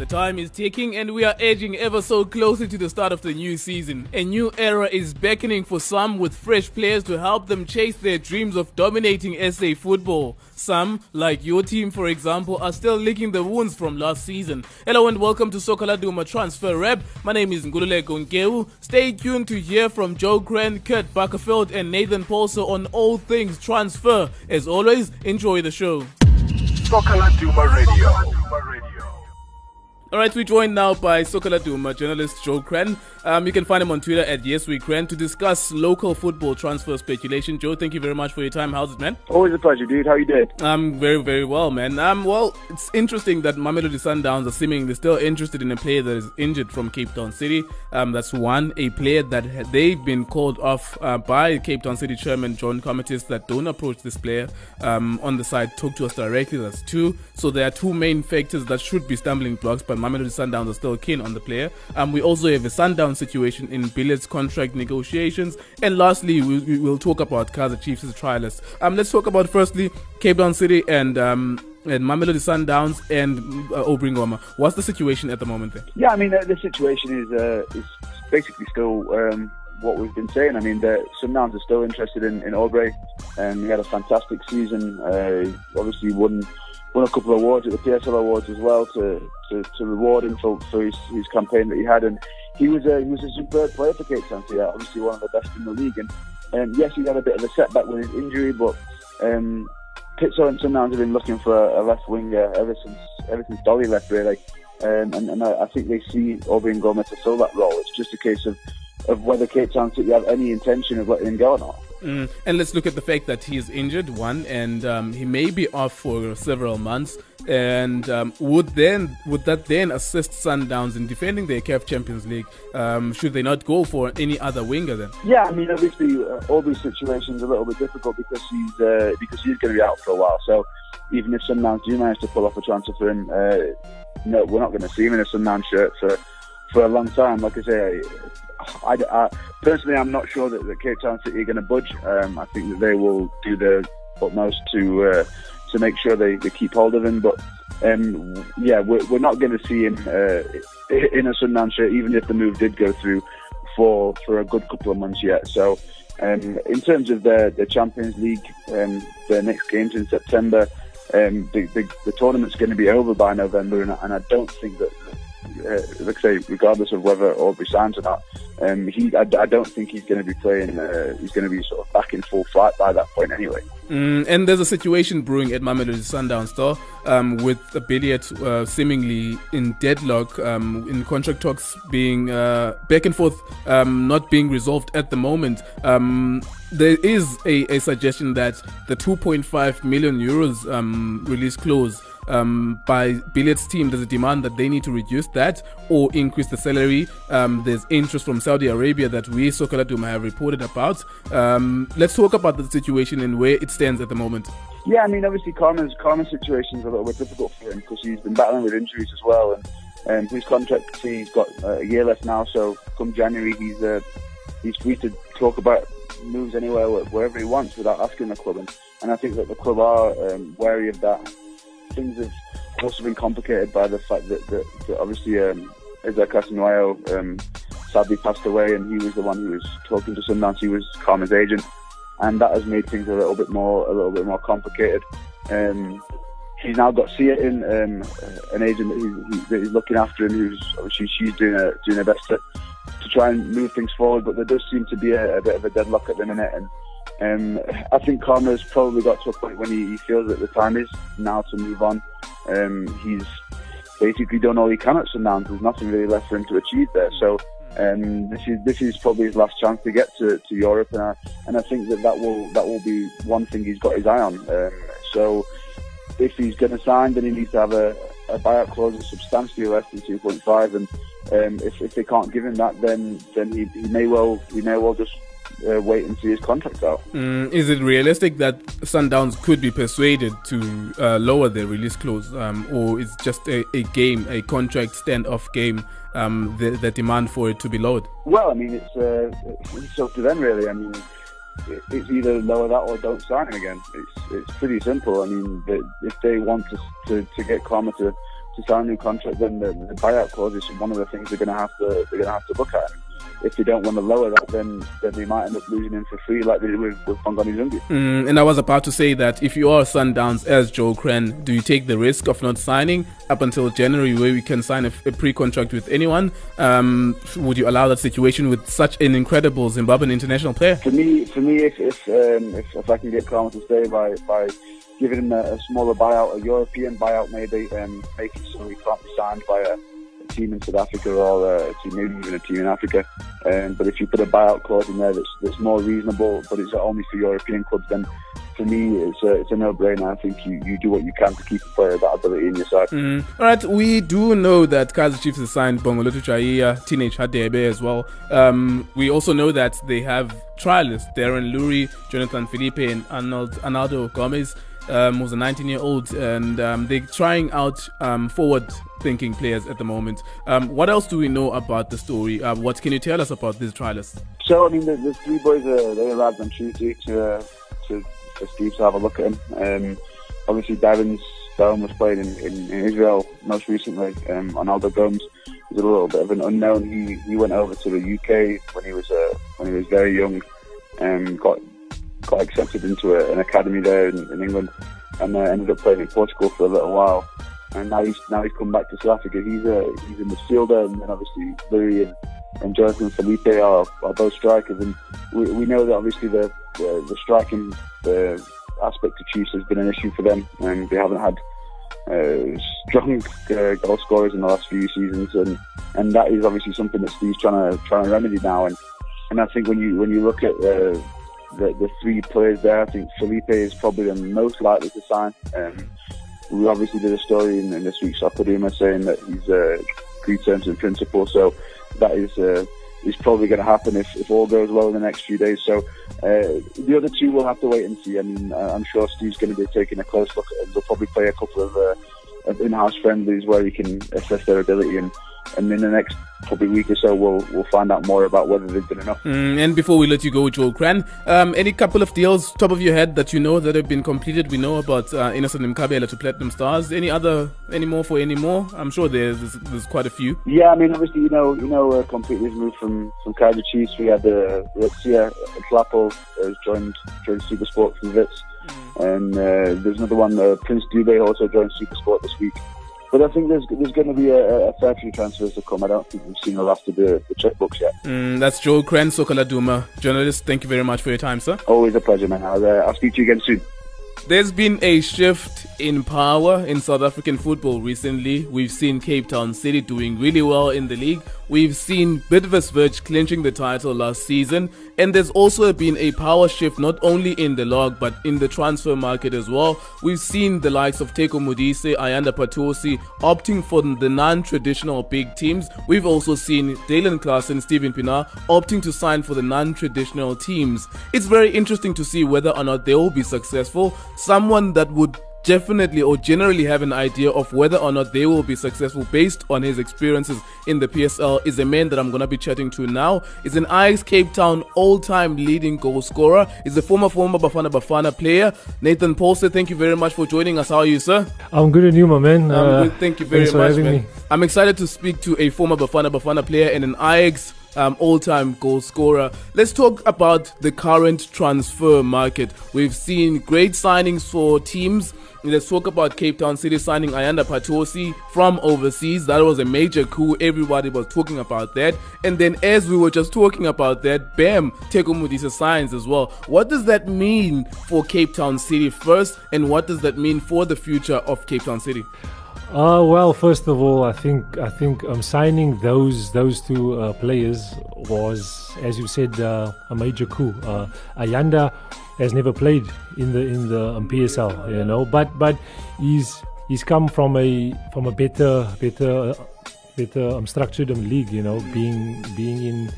The time is ticking and we are edging ever so closer to the start of the new season. A new era is beckoning for some with fresh players to help them chase their dreams of dominating SA football. Some, like your team for example, are still licking the wounds from last season. Hello and welcome to Soccer Laduma Transfer Rep. My name is Ngulule Gonkeu. Stay tuned to hear from Joe Crann, Kurt Buckerfield and Nathan Paulse on all things transfer. As always, enjoy the show. Soccer Laduma Radio. All right, we're joined now by Soccer Laduma journalist Joe Crann. Um, you can find him on Twitter at Yes We to discuss local football transfer speculation. Joe, thank you very much for your time. How's it, man? Always a pleasure, dude. How you doing? I'm very, very well, man. Um, well, it's interesting that Mamelodi Sundowns are seemingly still interested in a player that is injured from Cape Town City. Um, that's one, a player that they've been called off uh, by Cape Town City chairman John Comitis that don't approach this player um, on the side, talk to us directly. That's two. So there are two main factors that should be stumbling blocks, but Mamelodi Sundowns are still keen on the player. Um, we also have a Sundown situation in Billiat's contract negotiations. And lastly, we, we will talk about Kaizer Chiefs trialists. Um, let's talk about firstly Cape Town City and um, and Mamelodi Sundowns and uh, Aubrey Ngoma. What's the situation at the moment there? Yeah, I mean the, the situation is uh, is basically still um, what we've been saying. I mean the Sundowns are still interested in, in Aubrey, and he had a fantastic season. Uh, obviously won won a couple of awards at the PSL Awards as well to, to, to reward him for, for his, his campaign that he had. And he was a he was a superb player for Cape Town. Obviously one of the best in the league. And um, yes, he had a bit of a setback with his injury, but um, Pitso and Sundowns have been looking for a, left winger ever since ever since Dolly left, really. Um, and, and I, I, think they see Aubrey Ngoma to fill that role. It's just a case of, of whether Cape Town City have any intention of letting him go or not. Mm. And let's look at the fact that he is injured, one, and um, he may be off for several months. And um, would then would that then assist Sundowns in defending their CAF Champions League? Um, should they not go for any other winger then? Yeah, I mean, obviously, uh, these situations are a little bit difficult because he's uh, because he's going to be out for a while. So even if Sundowns do manage to pull off a transfer for him, uh, no, we're not going to see him in a Sundowns shirt for for a long time. Like I say, I, I, personally, I'm not sure that, that Cape Town City are going to budge. Um, I think that they will do their utmost to uh, to make sure they, they keep hold of him. But um, yeah, we're, we're not going to see him uh, in a Sundowns shirt, even if the move did go through for for a good couple of months yet. So. Um, in terms of the, the Champions League, um, the next games in September, um, the, the, the, tournament's going to be over by November, and, and I don't think that uh, like I say, regardless of whether Aubrey signs or not, um, he I, I, don't think he's going to be playing. Uh, he's going to be sort of back in full flight by that point anyway. Mm, and there's a situation brewing at Mamelodi Sundowns, though, um, with Billiat uh, seemingly in deadlock, um, in contract talks being uh, back and forth, um, not being resolved at the moment. Um, there is a, a, suggestion that the 2.5 million euros um, release clause um, by Billiat's team, there's a demand that they need to reduce that or increase the salary. Um, there's interest from Saudi Arabia that we, Duma, have reported about. Um, let's talk about the situation and where it stands at the moment. Yeah, I mean, obviously, Khama's, Khama's situation is a little bit difficult for him because he's been battling with injuries as well. And his contract, he's got a year left now. So come January, he's uh, he's free to talk about moves anywhere, wherever he wants without asking the club. And, and I think that the club are um, wary of that things have also been complicated by the fact that, that, that obviously um, Castanuayo um, sadly passed away, and he was the one who was talking to Sundowns. He was Khama's agent, and that has made things a little bit more a little bit more complicated. Um, he's now got Sia in, um, an agent that he's, that he's, looking after him, who's obviously she's doing a, doing her best to, to try and move things forward. But there does seem to be a, a bit of a deadlock at the minute, and um, I think Khama's probably got to a point when he, he, feels that the time is now to move on. Um, he's basically done all he can at Sundowns. There's nothing really left for him to achieve there. So um, this is this is probably his last chance to get to, to Europe, and I, and I think that that will that will be one thing he's got his eye on. Um, so if he's going to sign, then he needs to have a, a buyout clause of substantially less than 2.5, and um, if, if they can't give him that, then then he, he may well he may well just uh, wait and see his contract out. Mm, is it realistic that Sundowns could be persuaded to uh, lower their release clause, um, or is just a, a, game, a contract standoff game, um, the, the, demand for it to be lowered? Well, I mean, it's, uh, it's up to them really. I mean, it's either lower that or don't sign him again. It's it's pretty simple. I mean, if they want to to, to get Khama to to sign a new contract, then the, the buyout clause is one of the things they're going to have to they're going to have to look at. If they don't want to lower that, then then they might end up losing him for free, like they did with, with. Mm, and I was about to say that if you are Sundowns as Joe Crann, do you take the risk of not signing up until January, where we can sign a, a pre-contract with anyone? Um, would you allow that situation with such an incredible Zimbabwean international player? For me, for me, if if um, if, if I can get Khama to stay by by giving him a, a smaller buyout, a European buyout maybe, and making sure he can't be signed by a team in South Africa or a team, maybe even a team in Africa. Um, but if you put a buyout clause in there that's, that's more reasonable, but it's only for European clubs, then for me, it's a, it's a no-brainer. I think you, you do what you can to keep a player that ability in your side. Mm. All right, we do know that Kaizer Chiefs has signed Bongolethu Jayiya, Teenage Hadebe as well. Um, we also know that they have trialists, Darren Lurie, Jonathan Felipe, and Arnold, Arnaldo Gomez um, who's a 19 year old, and um, they're trying out um, forward thinking players at the moment. Um, what else do we know about the story? Uh, what can you tell us about these trialists? So, I mean, the, the three boys, uh, they arrived on Tuesday to, uh, to, Steve to have a look at him. Um, obviously, Darren's Darren was playing in, in, in Israel most recently. Um, Arnaldo Gomes was a little bit of an unknown. He he went over to the UK when he was uh, when he was very young, and got got accepted into a, an academy there in, in England, and uh, ended up playing in Portugal for a little while. And now he's now he's come back to South Africa. He's a he's a midfielder, and then obviously Louis and, and Jonathan Felipe are, are both strikers. And we, we know that obviously the the, the striking the aspect of Chiefs has been an issue for them, and they haven't had uh, strong uh, goal scorers in the last few seasons, and and that is obviously something that Steve's trying to trying to remedy now. And and I think when you when you look at uh, the, the three players there. I think Felipe is probably the most likely to sign. Um, we obviously did a story in, in this week's Apoduma saying that he's uh, agreed terms in principle, so that is uh, is probably going to happen if, if all goes well in the next few days. So uh, the other two will have to wait and see. I mean, I'm sure Steve's going to be taking a close look them. They'll probably play a couple of, uh, of in-house friendlies where you can assess their ability and and in the next probably week or so, we'll we'll find out more about whether they've done enough. Mm, and before we let you go, Joel Crann, um, any couple of deals top of your head that you know that have been completed? We know about uh, Innocent Mkhabela to Platinum Stars. Any other, any more for any more? I'm sure there's, there's, there's quite a few. Yeah, I mean, obviously, you know, you know, uh, completely moved from from Kaizer Chiefs. We had the uh, Sia Klapo has joined joined Supersport from Wits. And uh, there's another one, uh, Prince Dube also joined Supersport this week. But I think there's there's going to be a, a, fair few transfers to come. I don't think we've seen the last of the, the checkbooks yet. Mm, that's Joel Crann, Soccer Laduma, journalist. Thank you very much for your time, sir. Always a pleasure, man. I'll, uh, I'll speak to you again soon. There's been a shift in power in South African football recently. We've seen Cape Town City doing really well in the league. We've seen Bidvest clinching the title last season. And there's also been a power shift not only in the log but in the transfer market as well. We've seen the likes of Teko Modise, Ayanda Patosi opting for the non-traditional big teams. We've also seen Daylon and Steven Pienaar opting to sign for the non-traditional teams. It's very interesting to see whether or not they will be successful. Someone that would definitely or generally have an idea of whether or not they will be successful based on his experiences in the PSL is a man that I'm going to be chatting to now. Is an Ajax Cape Town all-time leading goal scorer. Is a former former Bafana Bafana player. Nathan Paulse, thank you very much for joining us. How are you, sir? I'm good and you, my man. Uh, good. Thank you very much, man. Me. I'm excited to speak to a former Bafana Bafana player and an Ajax um, all-time goal scorer. Let's talk about the current transfer market. We've seen great signings for teams Let's talk about Cape Town City signing Ayanda Patosi from overseas. That was a major coup. Everybody was talking about that. And then, as we were just talking about that, bam, Teko Modise signs as well. What does that mean for Cape Town City first, and what does that mean for the future of Cape Town City? Uh, well, first of all, I think I think um, signing those those two uh, players was, as you said, uh, a major coup. Uh, Ayanda has never played in the in the um, PSL, you know. But but he's he's come from a from a better better better um, structured um, league, you know, being being in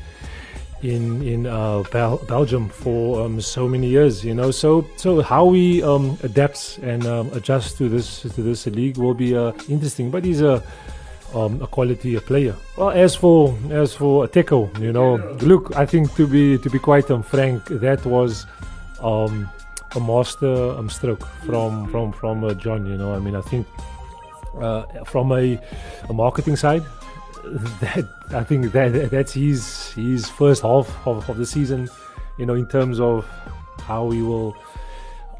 in in uh, Bel- Belgium for um, so many years, you know. So so how he um, adapts and um, adjusts to this to this league will be uh, interesting. But he's a um, a quality player. Well, as for as for Teko, you know, look, I think to be to be quite um, frank, that was um, a master stroke from from from uh, John. You know, I mean, I think uh, from a, a marketing side, that I think that that's his his first half of, of the season. You know, in terms of how he will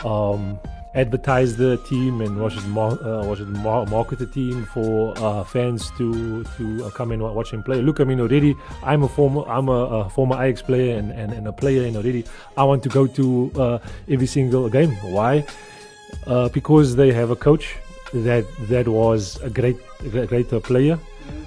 um, advertise the team and what should uh, market the team for uh, fans to to uh, come and watch him play. Look, I mean already I'm a former I'm a, a former Ajax player and, and, and, a player and already I want to go to uh, every single game. Why? Uh, because they have a coach that that was a great a great player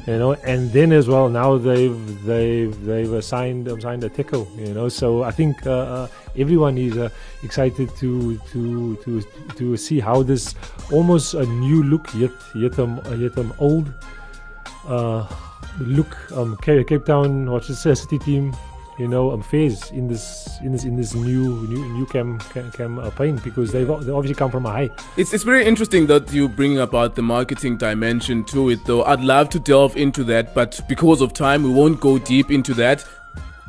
you know and then as well now they've they've they've signed um, signed a Teko you know. So I think uh, uh, everyone is uh, excited to to to to see how this almost a new look yet yet um yet um old uh, look um Cape, Town what's the city team you know um, phase in this in this in this new new new cam cam, cam uh, because they've they obviously come from a high. It's it's very interesting that you bring about the marketing dimension to it, though. I'd love to delve into that, but because of time, we won't go deep into that.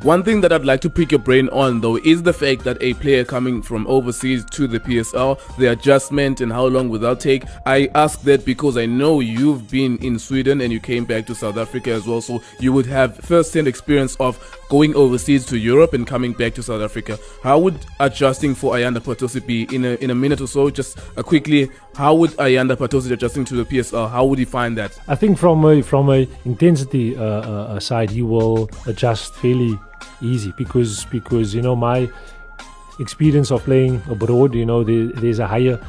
One thing that I'd like to pick your brain on though is the fact that a player coming from overseas to the PSL, the adjustment and how long will that take. I ask that because I know you've been in Sweden and you came back to South Africa as well, so you would have first-hand experience of going overseas to Europe and coming back to South Africa. How would adjusting for Ayanda Patosi be in a in a minute or so? Just uh, quickly, how would Ayanda Patosi adjusting to the PSL? How would he find that? I think from a from a intensity uh, uh, side, he will adjust fairly easy because because you know my experience of playing abroad you know there, there's a higher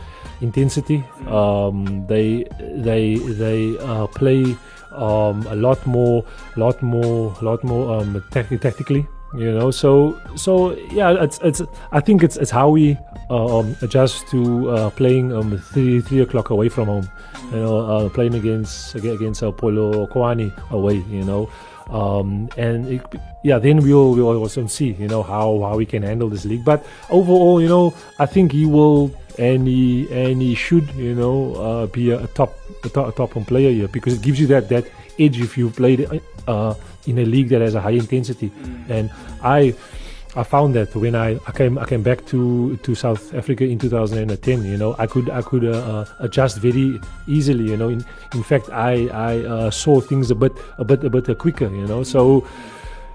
intensity. Um, they they they uh, play um, a lot more lot more lot more um, tactically you know. So so yeah it's it's i think it's it's how we uh, um, adjust to uh, playing um three three o'clock away from home you know uh, playing against against uh, Polokwane away you know um, and it, yeah, then we'll we'll also see you know how how we can handle this league. But overall, you know, I think he will and he and he should you know uh, be a, top a top, a top player here because it gives you that that edge if you've played uh, in a league that has a high intensity. Mm. And I I found that when I, I came I came back to, to South Africa in 2010, you know, I could I could uh, uh, adjust very easily, you know. In in fact, I I uh, saw things a bit a bit a bit quicker, you know. So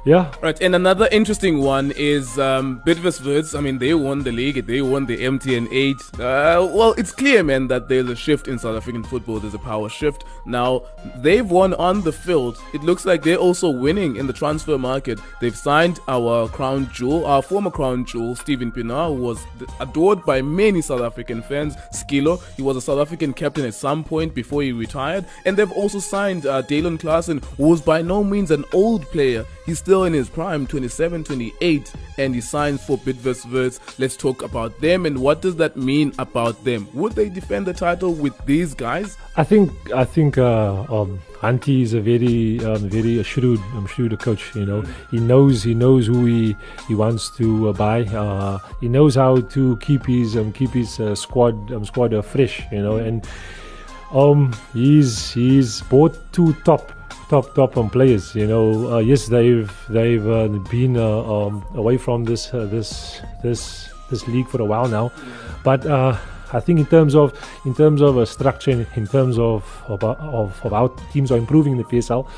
yeah. Right. And another interesting one is um, Bidvest. I mean, they won the league. They won the MTN 8. Uh, well, it's clear, man, that there's a shift in South African football. There's a power shift. Now, they've won on the field. It looks like they're also winning in the transfer market. They've signed our crown jewel, our former crown jewel, Steven Pienaar, who was adored by many South African fans. Schillo, he was a South African captain at some point before he retired. And they've also signed uh, Daylon Claasen, who was by no means an old player. He's still still in his prime, 27, 28, and he signs for Bidvest Wits. Let's talk about them and what does that mean about them? Would they defend the title with these guys? I think I think uh, um, Antti is a very um, very shrewd um, shrewd a coach. You know, he knows he knows who he he wants to uh, buy. Uh, he knows how to keep his um, keep his uh, squad um, squad uh, fresh. You know, and um, he's he's bought two top top top um, players. You know, uh, yes, they've they've uh, been uh, um, away from this uh, this this this league for a while now, but. Uh, I think in terms of in terms of a structure, in terms of of, of, of how teams are improving the PSL,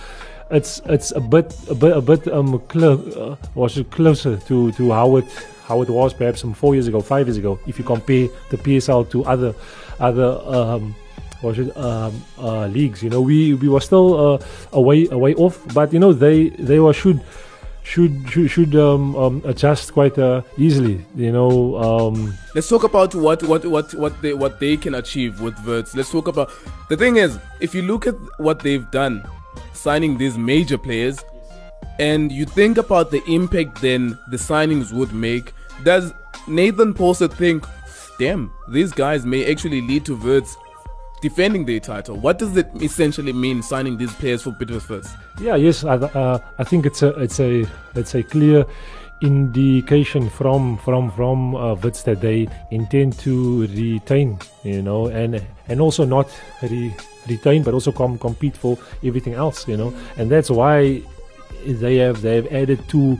it's it's a bit a bit a bit um clo- uh, was closer to, to how it how it was perhaps some four years ago, five years ago. If you compare the PSL to other other um, um, uh, leagues. You know, we we were still uh, away away off, but you know they they were should should should, should um, um, adjust quite uh, easily. You know. Um, Let's talk about what what what what they what they can achieve with Wits. Let's talk about the thing is, if you look at what they've done, signing these major players, and you think about the impact then the signings would make. Does Nathan Paulse think, damn, these guys may actually lead to Wits defending their title. What does it essentially mean signing these players for Bidvest first? Yeah, yes, I, uh, I think it's a it's a it's a clear indication from from from uh, Wits that they intend to retain, you know, and and also not re, retain, but also com- compete for everything else, you know, and that's why they have they have added two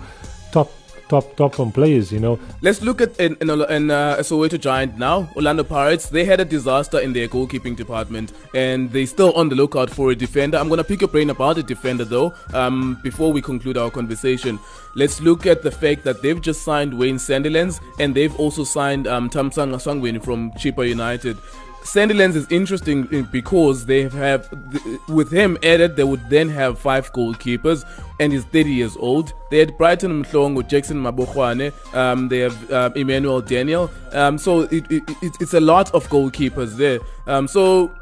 top top um, players. You know, Let's look at in, in, in uh, a Soweto Giant now. Orlando Pirates. They had a disaster in their goalkeeping department, and they're still on the lookout for a defender. I'm gonna pick your brain about a defender though. Um, before we conclude our conversation, let's look at the fact that they've just signed Wayne Sandilands, and they've also signed um, Thamsanqa Sangweni from Chippa United. Sandilands is interesting because they have, with him added, they would then have five goalkeepers, and he's 30 years old. They had Brighton Mhlongo, Jackson Mabokgwane, um, they have um, Emmanuel Daniel. Um, so it, it, it, it's a lot of goalkeepers there. Um, so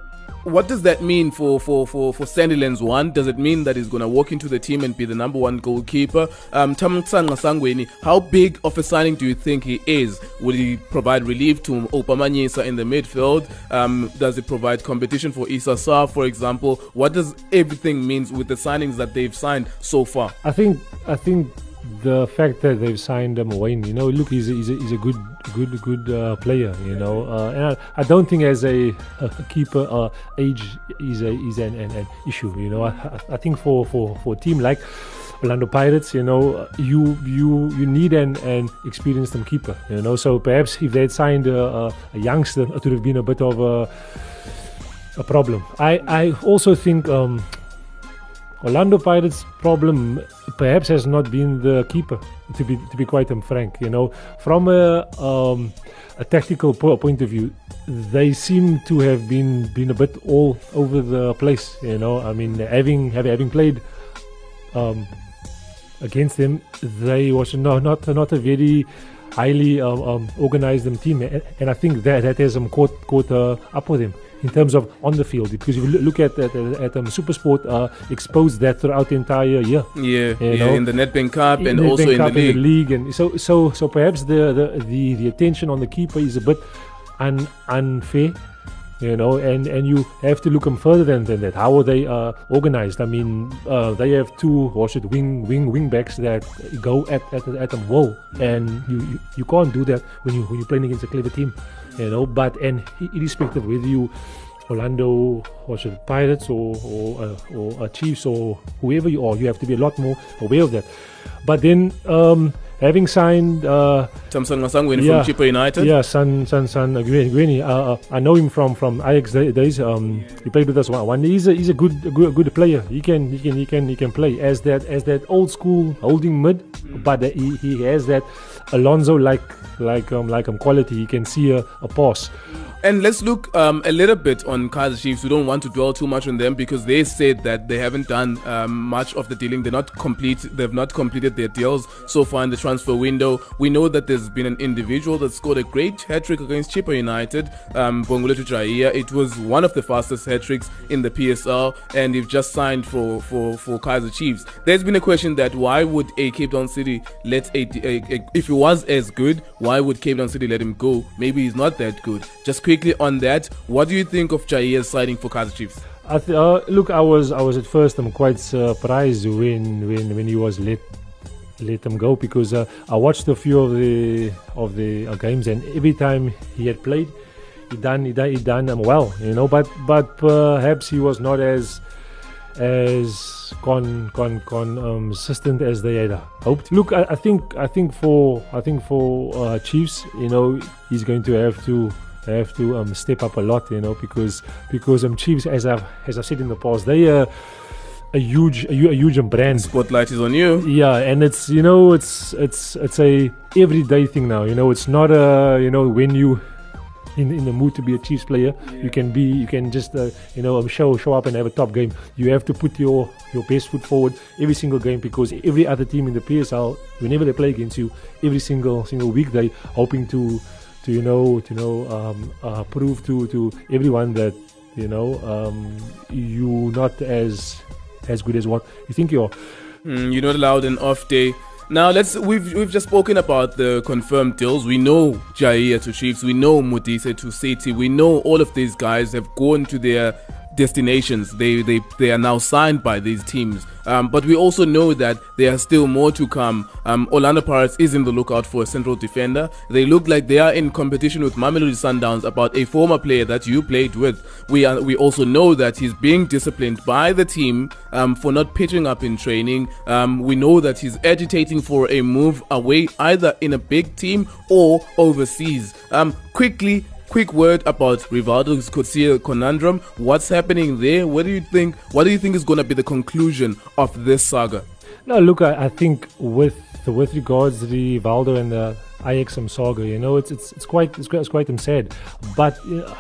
what does that mean for for for for Sandilands one? Does it mean that he's gonna walk into the team and be the number one goalkeeper? Um, Sangweni, how big of a signing do you think he is? Will he provide relief to Oupa Manyisa in the midfield? Um, does it provide competition for Issa Sarr, for example? What does everything means with the signings that they've signed so far? I think I think the fact that they've signed Wayne, you know, look, he's a, he's a, he's a good good good uh, player, you know, uh, and I, I don't think as a, a keeper uh, age is a is an, an, an issue, you know. I, I- think for for for a team like. Orlando Pirates, you know, you you you need an, an experienced keeper, you know. So perhaps if they had signed a, a, a youngster, it would have been a bit of a a problem. I I also think um, Orlando Pirates' problem perhaps has not been the keeper. To be to be quite um, frank, you know, from a um, a tactical po- point of view, they seem to have been been a bit all over the place. You know, I mean, having having, played um, against them, they was no, not not a very highly um, um, organized um, team, and, and I think that that has um, caught caught uh, up with them in terms of on the field. Because if you look at at, at um, SuperSport, uh, exposed that throughout the entire year. Yeah, You yeah, know, in the Nedbank Cup and Nedbank also in the Cup league. and so so so perhaps the the, the, the attention on the keeper is a bit un, unfair. You know, and, and you have to look them further than, than that. How are they uh, organized? I mean, uh, they have two, or should wing wing wing backs that go at at, at them wall, and you, you you can't do that when you when you're playing against a clever team. You know, but and irrespective whether you Orlando or should Pirates or or, uh, or Chiefs or whoever you are, you have to be a lot more aware of that. But then, um, having signed, uh, Thamsanqa Sangweni Yeah. from Chippa United. yeah, San San San uh, Grini, uh, uh, I know him from from Ajax days. Um, he played with us one. one. He's a he's a good a good good player. He can he can he can he can play as that as that old school holding mid, but he, he has that Alonso like like um like um quality. He can see a, a pass. And let's look um, a little bit on Kaizer Chiefs. We don't want to dwell too much on them because they said that they haven't done um, much of the dealing. They're not complete. They've not completed their deals so far in the transfer window. We know that there's been an individual that scored a great hat trick against Chippa United, um, Bongolethu. It was one of the fastest hat tricks in the PSL, and they've just signed for for for Kaizer Chiefs. There's been a question that why would a Cape Town City let a, a, a if he was as good, why would Cape Town City let him go? Maybe he's not that good. Just quickly on that, what do you think of Jayiya's signing for Kaizer Chiefs? I th- uh, look, I was I was at first I'm quite surprised when when when he was let let him go because uh, I watched a few of the of the uh, games and every time he had played, he done he done, he done um, well, you know. But but perhaps he was not as as con con con um, consistent as they had hoped. Look, I, I think I think for I think for uh, Chiefs, you know, he's going to have to have to um, step up a lot, you know, because because um, Chiefs, as I've as I've said in the past, they are a huge a, a huge brand. Spotlight is on you. Yeah, and it's you know it's it's it's a everyday thing now. You know, it's not a you know when you in in the mood to be a Chiefs player, you can be you can just uh, you know um, show show up and have a top game. You have to put your your best foot forward every single game because every other team in the PSL, whenever they play against you, every single single week they hoping to to you know to you know um, uh, prove to to everyone that you know um, you not as as good as what you think you are. Mm, you're not allowed an off day. Now let's we've we've just spoken about the confirmed deals. We know Jayiya to Chiefs, we know Modise to City, we know all of these guys have gone to their destinations. They they they are now signed by these teams. Um, but we also know that there are still more to come. Um, Orlando Pirates is in the lookout for a central defender. They look like they are in competition with Mamelodi Sundowns about a former player that you played with. We are, we also know that he's being disciplined by the team um, for not pitching up in training. Um, we know that he's agitating for a move away, either in a big team or overseas. Um, quickly, quick word about Rivaldo's conundrum. What's happening there? What do you think? What do you think is going to be the conclusion of this saga? No, look, I, I think with with regards to Rivaldo and the IXM saga, you know, it's it's it's quite it's quite, it's quite sad. But uh,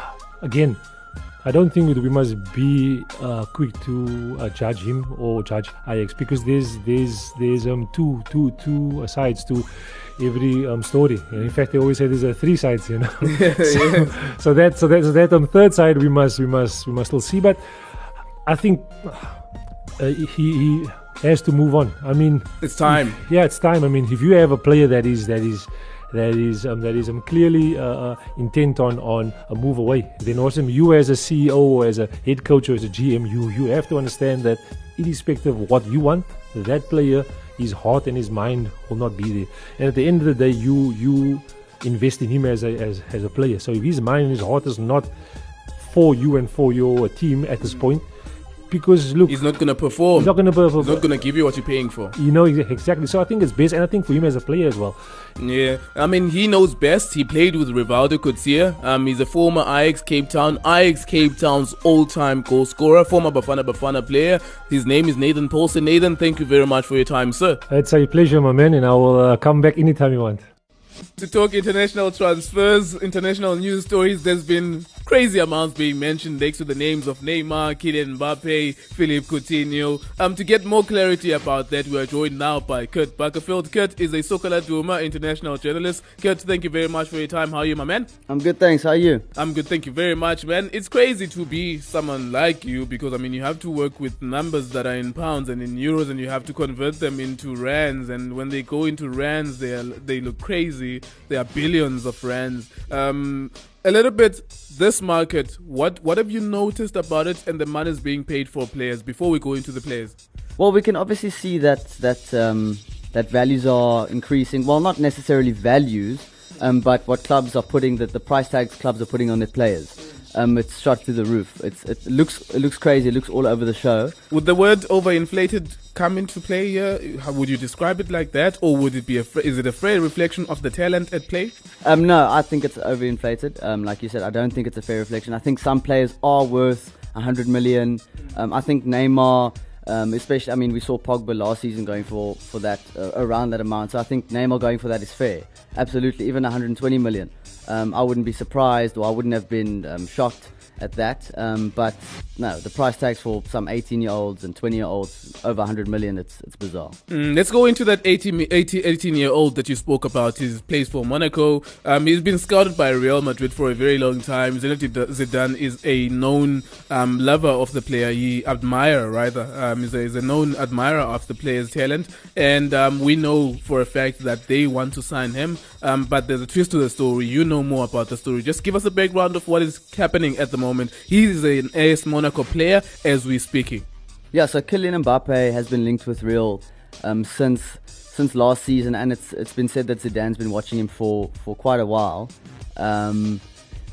again, I don't think we must be uh, quick to uh, judge him or judge IX because there's there's there's um two two two sides to every um, story. And in fact, they always say there's a three sides, you know. so, so that so that so that on the third side we must we must we must still see. But I think uh, he he has to move on. I mean, It's time. yeah, it's time. I mean, if you have a player that is that is that is um, that is um, clearly uh, uh, intent on on a move away, then also you as a CEO or as a head coach or as a GM, you you have to understand that irrespective of what you want, that player, his heart and his mind will not be there. And at the end of the day, you you invest in him as a as, as a player. So if his mind and his heart is not for you and for your team at this point, because look, He's not going to perform. he's not going to He's not going to give you what you're paying for. you know exactly. So I think it's best, and I think for him as a player as well. Yeah, I mean he knows best. He played with Rivaldo Coetzee. Um, he's a former Ajax Cape Town, Ajax Cape Town's all-time goal scorer, former Bafana Bafana player. His name is Nathan Paulse. Nathan, thank you very much for your time, sir. It's a pleasure, my man, and I will uh, come back anytime you want. To talk international transfers, international news stories, there's been crazy amounts being mentioned next to the names of Neymar, Kylian Mbappe, Philippe Coutinho. Um, to get more clarity about that, we are joined now by Kurt Buckerfield. Kurt is a Soccer Laduma international journalist. Kurt, thank you very much for your time. How are you, my man? I'm good, thanks. How are you? I'm good, thank you very much, man. It's crazy to be someone like you because I mean you have to work with numbers that are in pounds and in euros, and you have to convert them into rands. And when they go into rands, they are, they look crazy. They are billions of rands. Um, a little bit this market. What what have you noticed about it and the money is being paid for players? Before we go into the players, Well, we can obviously see that that um, that values are increasing. Well, not necessarily values, um, but what clubs are putting that the price tags clubs are putting on their players. Um, it's shot through the roof. It's it looks it looks crazy. It looks all over the show. would the word overinflated come into play here? How would you describe it like that, or would it be a is it a fair reflection of the talent at play? Um, no, I think it's overinflated. Um, like you said, I don't think it's a fair reflection. I think some players are worth 100 million. Um, I think Neymar, um, especially, I mean, we saw Pogba last season going for, for that, uh, around that amount. So I think Neymar going for that is fair. Absolutely. Even 120 million. Um, I wouldn't be surprised or I wouldn't have been um, shocked at that. Um, but no, the price tags for some 18 year olds and 20 year olds over 100 million, it's, it's bizarre. Mm, let's go into that 18, 18, 18 year old that you spoke about. He plays for Monaco. Um, he's been scouted by Real Madrid for a very long time. Zinedine Zidane is a known um, lover of the player. He admire rather. Um, he's, a, he's a known admirer of the player's talent, and um, we know for a fact that they want to sign him. Um, but there's a twist to the story. You know more about the story. Just give us a background of what is happening at the moment. He is an AS Monaco player as we're speaking. Yeah, so Kylian Mbappe has been linked with Real um, since since last season, and it's it's been said that Zidane's been watching him for for quite a while. Um,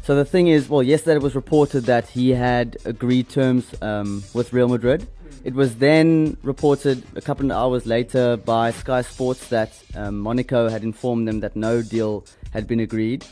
so the thing is, well, yesterday it was reported that he had agreed terms um, with Real Madrid. It was then reported a couple of hours later by Sky Sports that um, Monaco had informed them that no deal had been agreed.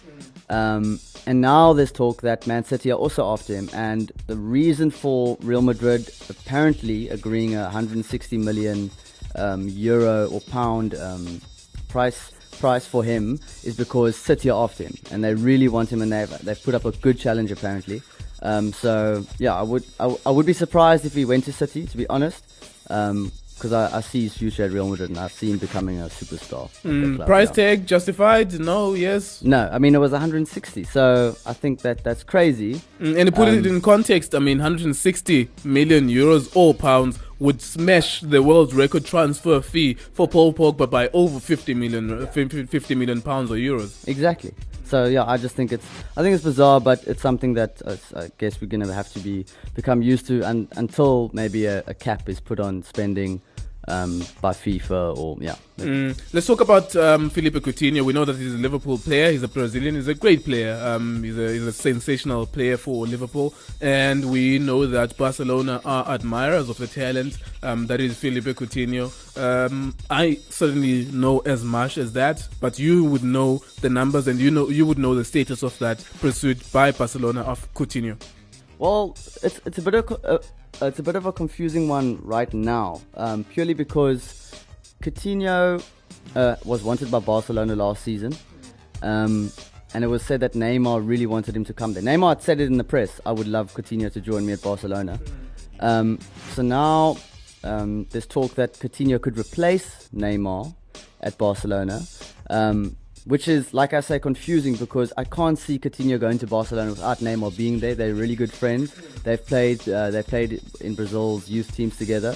Um, and now there's talk that Man City are also after him. And the reason for Real Madrid apparently agreeing a 160 million um, euro or pound um, price price for him is because City are after him and they really want him and they've they've put up a good challenge apparently. Um, so yeah, I would I, I would be surprised if he went to City to be honest. Um, because I, I see his future at Real Madrid and I see him becoming a superstar. Mm, club, price yeah. tag justified? No, yes. No, I mean it was 160. So I think that that's crazy. Mm, And to put it Um, in context, I mean, 160 million euros or pounds would smash the world record transfer fee for Paul Pogba by over 50 million, uh, 50 50 million pounds or euros. Exactly. So yeah, I just think it's I think it's bizarre, but it's something that uh, I guess we're gonna have to be become used to, and until maybe a, a cap is put on spending um, by FIFA or yeah. Mm. Let's talk about um, Philippe Coutinho. We know that he's a Liverpool player. He's a Brazilian. He's a great player. Um, he's, a, he's a sensational player for Liverpool, and we know that Barcelona are admirers of the talent um, that is Philippe Coutinho. Um, I certainly know as much as that, but you would know the numbers, and you know you would know the status of that pursuit by Barcelona of Coutinho. Well, it's it's a bit of uh, it's a bit of a confusing one right now, um, purely because Coutinho uh, was wanted by Barcelona last season, um, and it was said that Neymar really wanted him to come there. Neymar had said it in the press, "I would love Coutinho to join me at Barcelona." Um, so now um, there's talk that Coutinho could replace Neymar at Barcelona. Which is, like I say, confusing because I can't see Coutinho going to Barcelona without Neymar being there. They're really good friends. They've played, uh, they played in Brazil's youth teams together.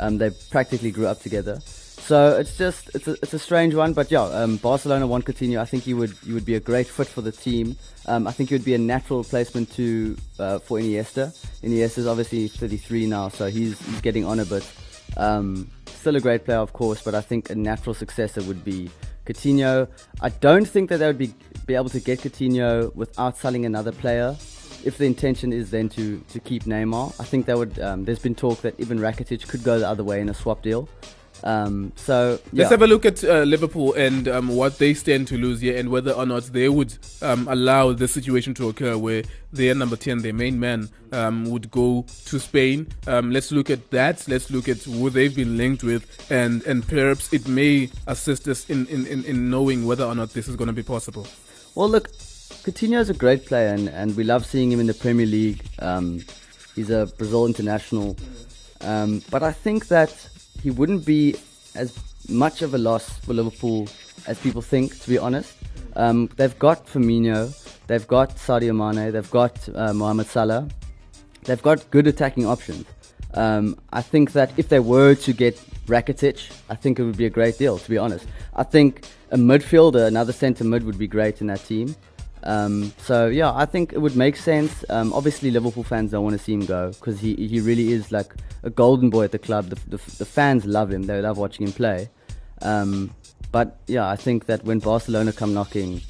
Um, they practically grew up together. So it's just it's a, it's a strange one, but yeah, um, Barcelona want Coutinho. I think he would he would be a great fit for the team. Um, I think he would be a natural replacement to uh, for Iniesta. Iniesta is obviously 33 now, so he's he's getting on a bit. Um, still a great player, of course, but I think a natural successor would be Coutinho. I don't think that they would be, be able to get Coutinho without selling another player. If the intention is then to, to keep Neymar, I think that would. Um, there's been talk that even Rakitic could go the other way in a swap deal. Um, so yeah. let's have a look at uh, Liverpool and um, what they stand to lose here, and whether or not they would um, allow this situation to occur where their number ten, their main man, um, would go to Spain. Um, let's look at that. Let's look at who they've been linked with, and and perhaps it may assist us in in, in, in knowing whether or not this is going to be possible. Well, look, Coutinho is a great player, and, and we love seeing him in the Premier League. Um, he's a Brazil international, but I think that he wouldn't be as much of a loss for Liverpool as people think, to be honest. Um, they've got Firmino, they've got Sadio Mane, they've got uh, Mohamed Salah, they've got good attacking options. Um, I think that if they were to get Rakitic, I think it would be a great deal, to be honest. I think a midfielder, another centre mid, would be great in that team. Um, so yeah, I think it would make sense. Um, obviously, Liverpool fans don't want to see him go because he he really is like a golden boy at the club. The, the, the fans love him; they love watching him play. Um, but yeah, I think that when Barcelona come knocking,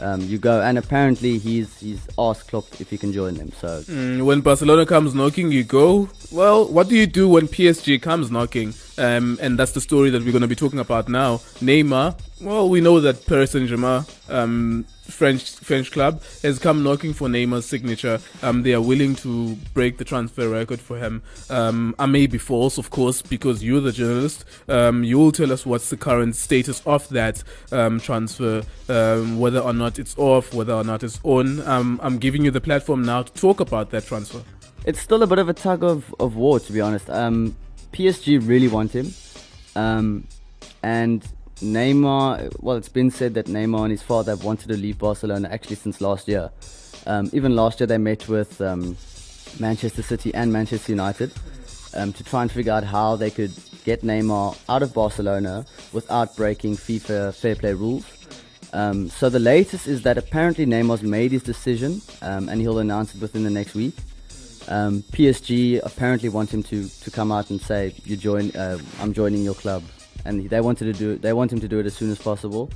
um, you go. And apparently, he's he's asked Klopp if he can join them. So mm, when Barcelona comes knocking, you go. Well, what do you do when PSG comes knocking? Um, and that's the story that we're going to be talking about now. Neymar. Well, we know that Paris Saint Germain um, French French club has come knocking for Neymar's signature. Um, they are willing to break the transfer record for him. Um, I may be false, of course, because you're the journalist. Um, you'll tell us what's the current status of that um, transfer, um, whether or not it's off, whether or not it's on. Um, I'm giving you the platform now to talk about that transfer. It's still a bit of a tug of, of war, to be honest. PSG really want him, and Neymar, well, it's been said that Neymar and his father have wanted to leave Barcelona actually since last year. Um, even last year, they met with um, Manchester City and Manchester United um, to try and figure out how they could get Neymar out of Barcelona without breaking FIFA fair play rules. Um, so the latest is that apparently Neymar's made his decision um, and he'll announce it within the next week. Um, PSG apparently want him to, to come out and say, "You join, uh, I'm joining your club." And they wanted to do they want him to do it as soon as possible.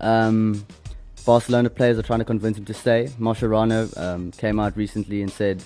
Um, Barcelona players are trying to convince him to stay. Mascherano um, came out recently and said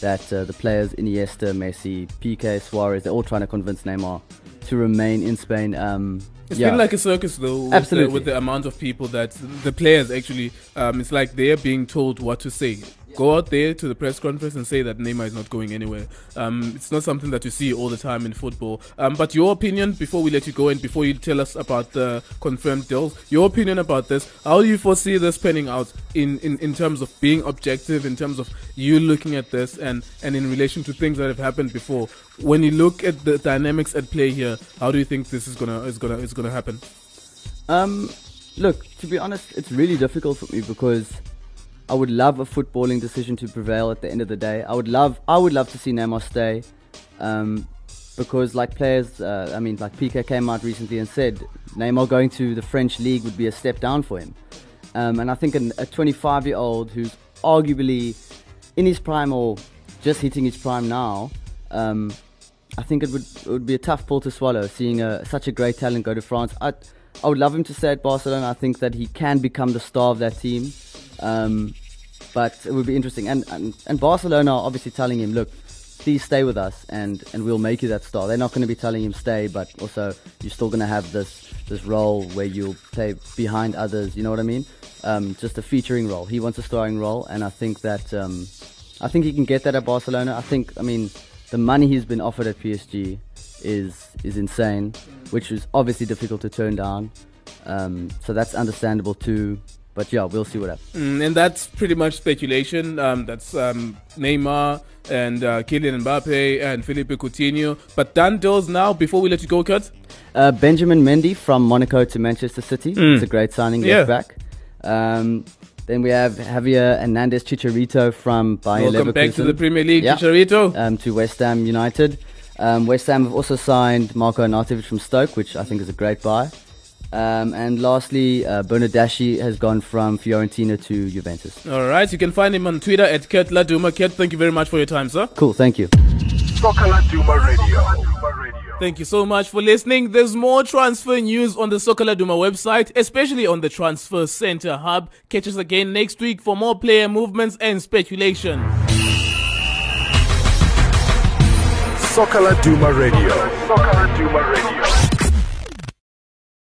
that uh, the players Iniesta, Messi, Piqué, Suarez, they're all trying to convince Neymar to remain in Spain. Um, it's yeah. been like a circus though, with Absolutely. The, with the amount of people that the players actually. Um, it's like they're being told what to say go out there to the press conference and say that Neymar is not going anywhere. Um, it's not something that you see all the time in football. Um, but your opinion before we let you go and before you tell us about the confirmed deals, your opinion about this, how do you foresee this panning out in, in, in terms of being objective, in terms of you looking at this and, and in relation to things that have happened before? When you look at the dynamics at play here, how do you think this is gonna is gonna is gonna happen? Um, look, to be honest, it's really difficult for me because I would love a footballing decision to prevail at the end of the day. I would love, I would love to see Neymar stay, um, because like players, uh, I mean, like Piqué came out recently and said Neymar going to the French league would be a step down for him. Um, and I think an, a 25 year old who's arguably in his prime or just hitting his prime now, um, I think it would it would be a tough pill to swallow. Seeing a, such a great talent go to France, I I would love him to stay at Barcelona. I think that he can become the star of that team. Um, but it would be interesting. And, and and Barcelona are obviously telling him, look, please stay with us, and and we'll make you that star. They're not going to be telling him stay, but also you're still going to have this this role where you'll play behind others. You know what I mean? Um, just a featuring role. He wants a starring role, and I think that um, I think he can get that at Barcelona. I think, I mean, the money he's been offered at PSG is is insane, which is obviously difficult to turn down. Um, so that's understandable too. But yeah, we'll see what happens. Mm, and that's pretty much speculation. Um, that's um, Neymar and uh, Kylian Mbappe and Philippe Coutinho. But Dan deals now. Before we let you go, Kurt. Uh, Benjamin Mendy from Monaco to Manchester City. Mm. It's a great signing. Yeah. Back. Um, then we have Javier Hernandez Chicharito from Bayer Welcome Leverkusen. back to the Premier League, Yeah. Chicharito. um, to West Ham United. Um, West Ham have also signed Marco Arnautovic from Stoke, which I think is a great buy. Um, and lastly, uh, Bernardeschi has gone from Fiorentina to Juventus. All right, you can find him on Twitter at Kurt Laduma. Kurt, thank you very much for your time, sir. Cool, thank you. Soccer Laduma Radio. Radio. Thank you so much for listening. There's more transfer news on the Soccer Laduma website, especially on the Transfer Center Hub. Catch us again next week for more player movements and speculation. Soccer Laduma Radio. Soccer Laduma Radio.